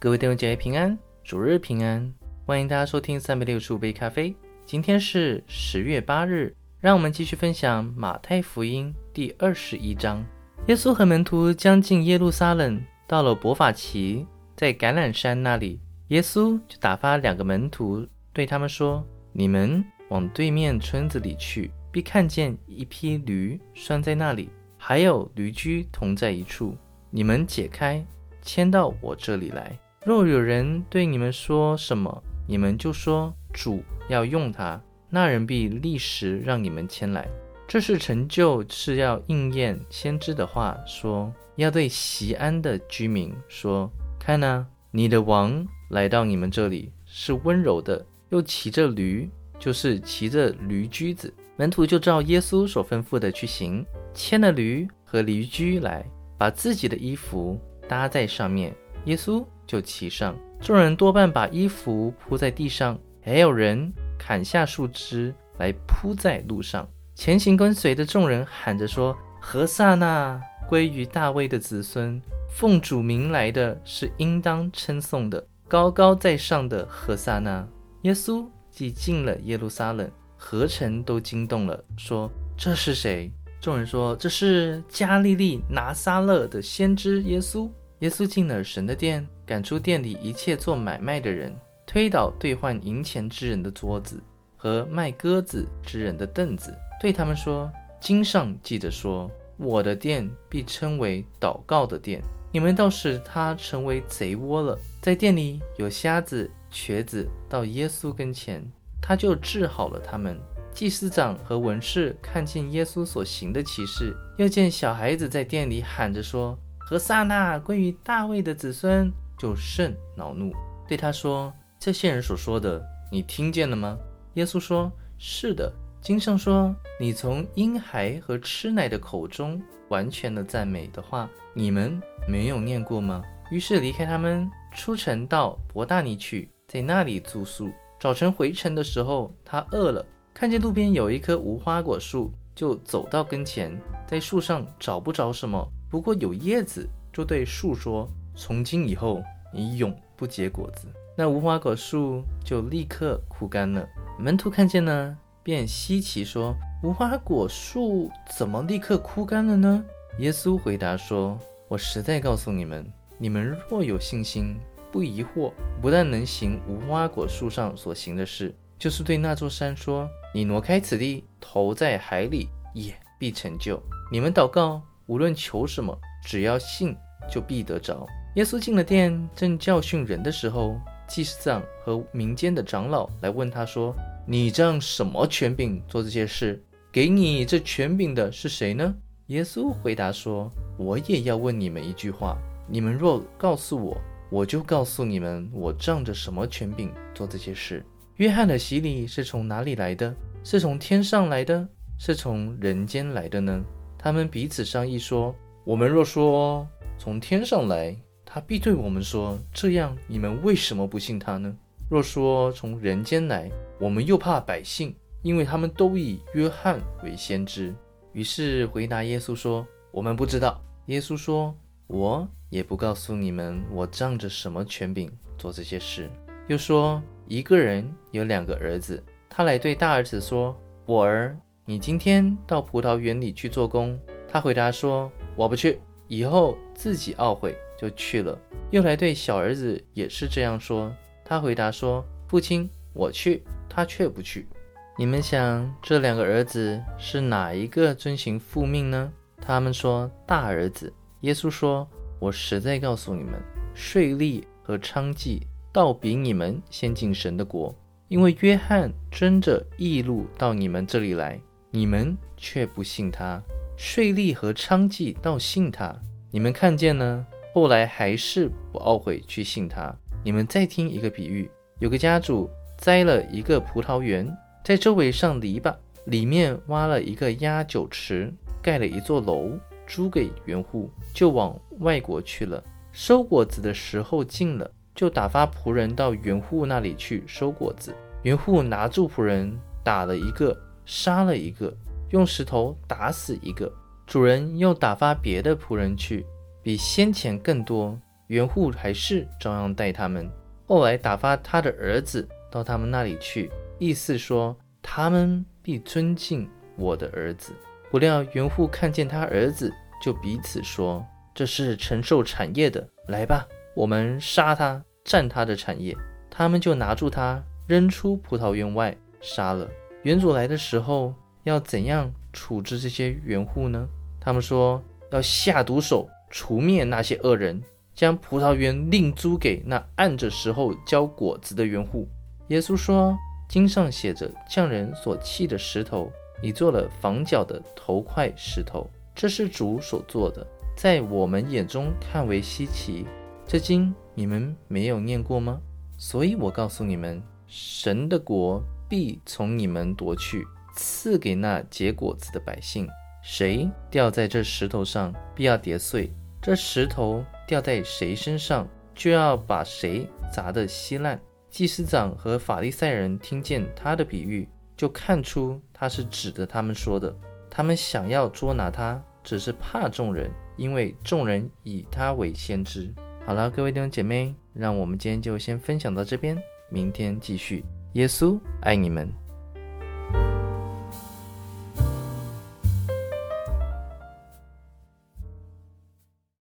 各位弟兄姐妹平安，主日平安，欢迎大家收听三百六十五杯咖啡。今天是十月八日，让我们继续分享马太福音第二十一章。耶稣和门徒将近耶路撒冷，到了伯法奇，在橄榄山那里，耶稣就打发两个门徒，对他们说：“你们往对面村子里去，必看见一匹驴拴在那里，还有驴驹同在一处，你们解开，牵到我这里来。”若有人对你们说什么，你们就说主要用它，那人必立时让你们牵来。这是成就，是要应验先知的话，说要对西安的居民说：看呐，你的王来到你们这里，是温柔的，又骑着驴，就是骑着驴驹子。门徒就照耶稣所吩咐的去行，牵了驴和驴驹来，把自己的衣服搭在上面。耶稣。就骑上，众人多半把衣服铺在地上，还有人砍下树枝来铺在路上。前行跟随的众人喊着说：“何萨那归于大卫的子孙，奉主名来的是应当称颂的，高高在上的何萨那。”耶稣既进了耶路撒冷，何城都惊动了，说：“这是谁？”众人说：“这是加利利拿撒勒的先知耶稣。”耶稣进了神的殿，赶出店里一切做买卖的人，推倒兑换银钱之人的桌子和卖鸽子之人的凳子，对他们说：“经上记着说，我的殿必称为祷告的殿，你们倒使它成为贼窝了。”在店里有瞎子、瘸子到耶稣跟前，他就治好了他们。祭司长和文士看见耶稣所行的奇事，又见小孩子在店里喊着说。和萨那归于大卫的子孙，就甚恼怒，对他说：“这些人所说的，你听见了吗？”耶稣说：“是的。经上说，你从婴孩和吃奶的口中完全的赞美的话，你们没有念过吗？”于是离开他们，出城到伯大尼去，在那里住宿。早晨回城的时候，他饿了，看见路边有一棵无花果树，就走到跟前，在树上找不着什么。不过有叶子，就对树说：“从今以后，你永不结果子。”那无花果树就立刻枯干了。门徒看见呢，便稀奇说：“无花果树怎么立刻枯干了呢？”耶稣回答说：“我实在告诉你们，你们若有信心，不疑惑，不但能行无花果树上所行的事，就是对那座山说：‘你挪开此地，投在海里，也必成就。’你们祷告。”无论求什么，只要信，就必得着。耶稣进了殿，正教训人的时候，祭司长和民间的长老来问他说：“你仗什么权柄做这些事？给你这权柄的是谁呢？”耶稣回答说：“我也要问你们一句话，你们若告诉我，我就告诉你们，我仗着什么权柄做这些事。约翰的洗礼是从哪里来的？是从天上来的，是从人间来的呢？”他们彼此商议说：“我们若说从天上来，他必对我们说：这样你们为什么不信他呢？若说从人间来，我们又怕百姓，因为他们都以约翰为先知。于是回答耶稣说：我们不知道。耶稣说：我也不告诉你们，我仗着什么权柄做这些事。又说：一个人有两个儿子，他来对大儿子说：我儿。”你今天到葡萄园里去做工？他回答说：“我不去。”以后自己懊悔，就去了。又来对小儿子也是这样说。他回答说：“父亲，我去。”他却不去。你们想，这两个儿子是哪一个遵行父命呢？他们说：“大儿子。”耶稣说：“我实在告诉你们，税吏和娼妓倒比你们先进神的国，因为约翰争着义路到你们这里来。”你们却不信他，税吏和娼妓倒信他。你们看见呢？后来还是不懊悔去信他。你们再听一个比喻：有个家主栽了一个葡萄园，在周围上篱笆，里面挖了一个压酒池，盖了一座楼，租给园户，就往外国去了。收果子的时候近了，就打发仆人到园户那里去收果子。园户拿住仆人，打了一个。杀了一个，用石头打死一个，主人又打发别的仆人去，比先前更多，园户还是照样待他们。后来打发他的儿子到他们那里去，意思说他们必尊敬我的儿子。不料园户看见他儿子，就彼此说：“这是承受产业的，来吧，我们杀他，占他的产业。”他们就拿住他，扔出葡萄园外，杀了。原主来的时候，要怎样处置这些园户呢？他们说要下毒手，除灭那些恶人。将葡萄园另租给那按着时候交果子的园户。耶稣说：“经上写着，匠人所弃的石头，你做了房角的头块石头。这是主所做的，在我们眼中看为稀奇。这经你们没有念过吗？所以我告诉你们，神的国必从你们夺去，赐给那结果子的百姓。谁掉在这石头上，必要跌碎。这石头。”掉在谁身上，就要把谁砸得稀烂。祭司长和法利赛人听见他的比喻，就看出他是指着他们说的。他们想要捉拿他，只是怕众人，因为众人以他为先知。好了，各位弟兄姐妹，让我们今天就先分享到这边，明天继续。耶稣爱你们。